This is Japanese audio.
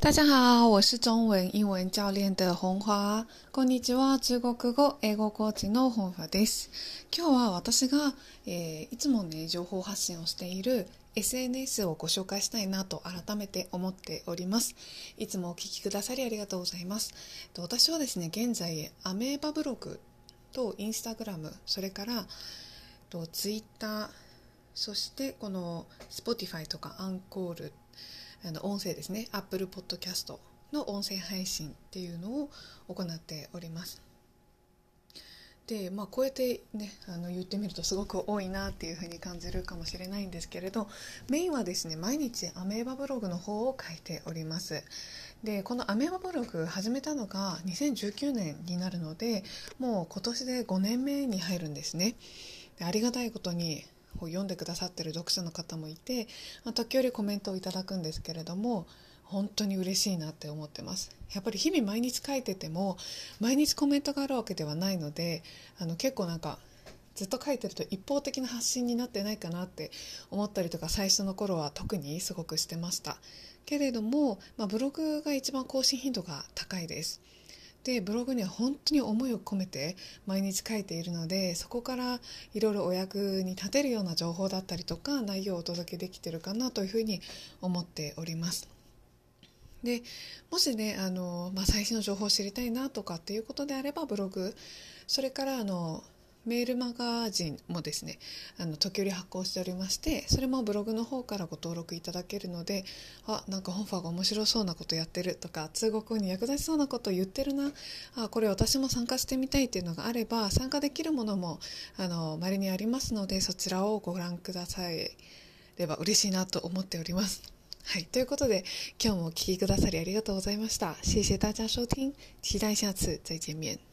大家好，我是中文英文教練的本華。こんにちは、中国語、英語コーチの本華です。今日は私が、えー、いつもね、情報発信をしている SNS をご紹介したいなと改めて思っております。いつもお聞きくださりありがとうございます。私はですね、現在、アメーバブログとインスタグラム、それからツイッター、そしてこの Spotify とかアンコールあの音声ですね。Apple Podcast の音声配信っていうのを行っております。でまあこうやってねあの言ってみるとすごく多いなっていうふうに感じるかもしれないんですけれどメインはですね毎日アメーバブログの方を書いております。でこのアメーバブログ始めたのが2019年になるのでもう今年で5年目に入るんですね。でありがたいことに読んでくださってる読者の方もいて、ま、時折コメントをいただくんですけれども本当に嬉しいなって思ってます。やっぱり日々毎日書いてても毎日コメントがあるわけではないのであの結構なんかずっと書いてると一方的な発信になってないかなって思ったりとか最初の頃は特にすごくしてました。けれども、まあ、ブログが一番更新頻度が高いです。でブログには本当に思いを込めて毎日書いているのでそこからいろいろお役に立てるような情報だったりとか内容をお届けできてるかなというふうに思っております。でもしねあの、まあ、最新の情報を知りたいなとかっていうことであればブログそれからあのメールマガジンもですねあの時折発行しておりましてそれもブログの方からご登録いただけるのであなんか本ファーが面白そうなことやってるとか通国語に役立ちそうなこと言ってるなあこれ私も参加してみたいっていうのがあれば参加できるものもあの稀にありますのでそちらをご覧くださいれば嬉しいなと思っております。はい。ということで、今日もお聴きくださりありがとうございました。謝謝大家收听，期待下次再见面。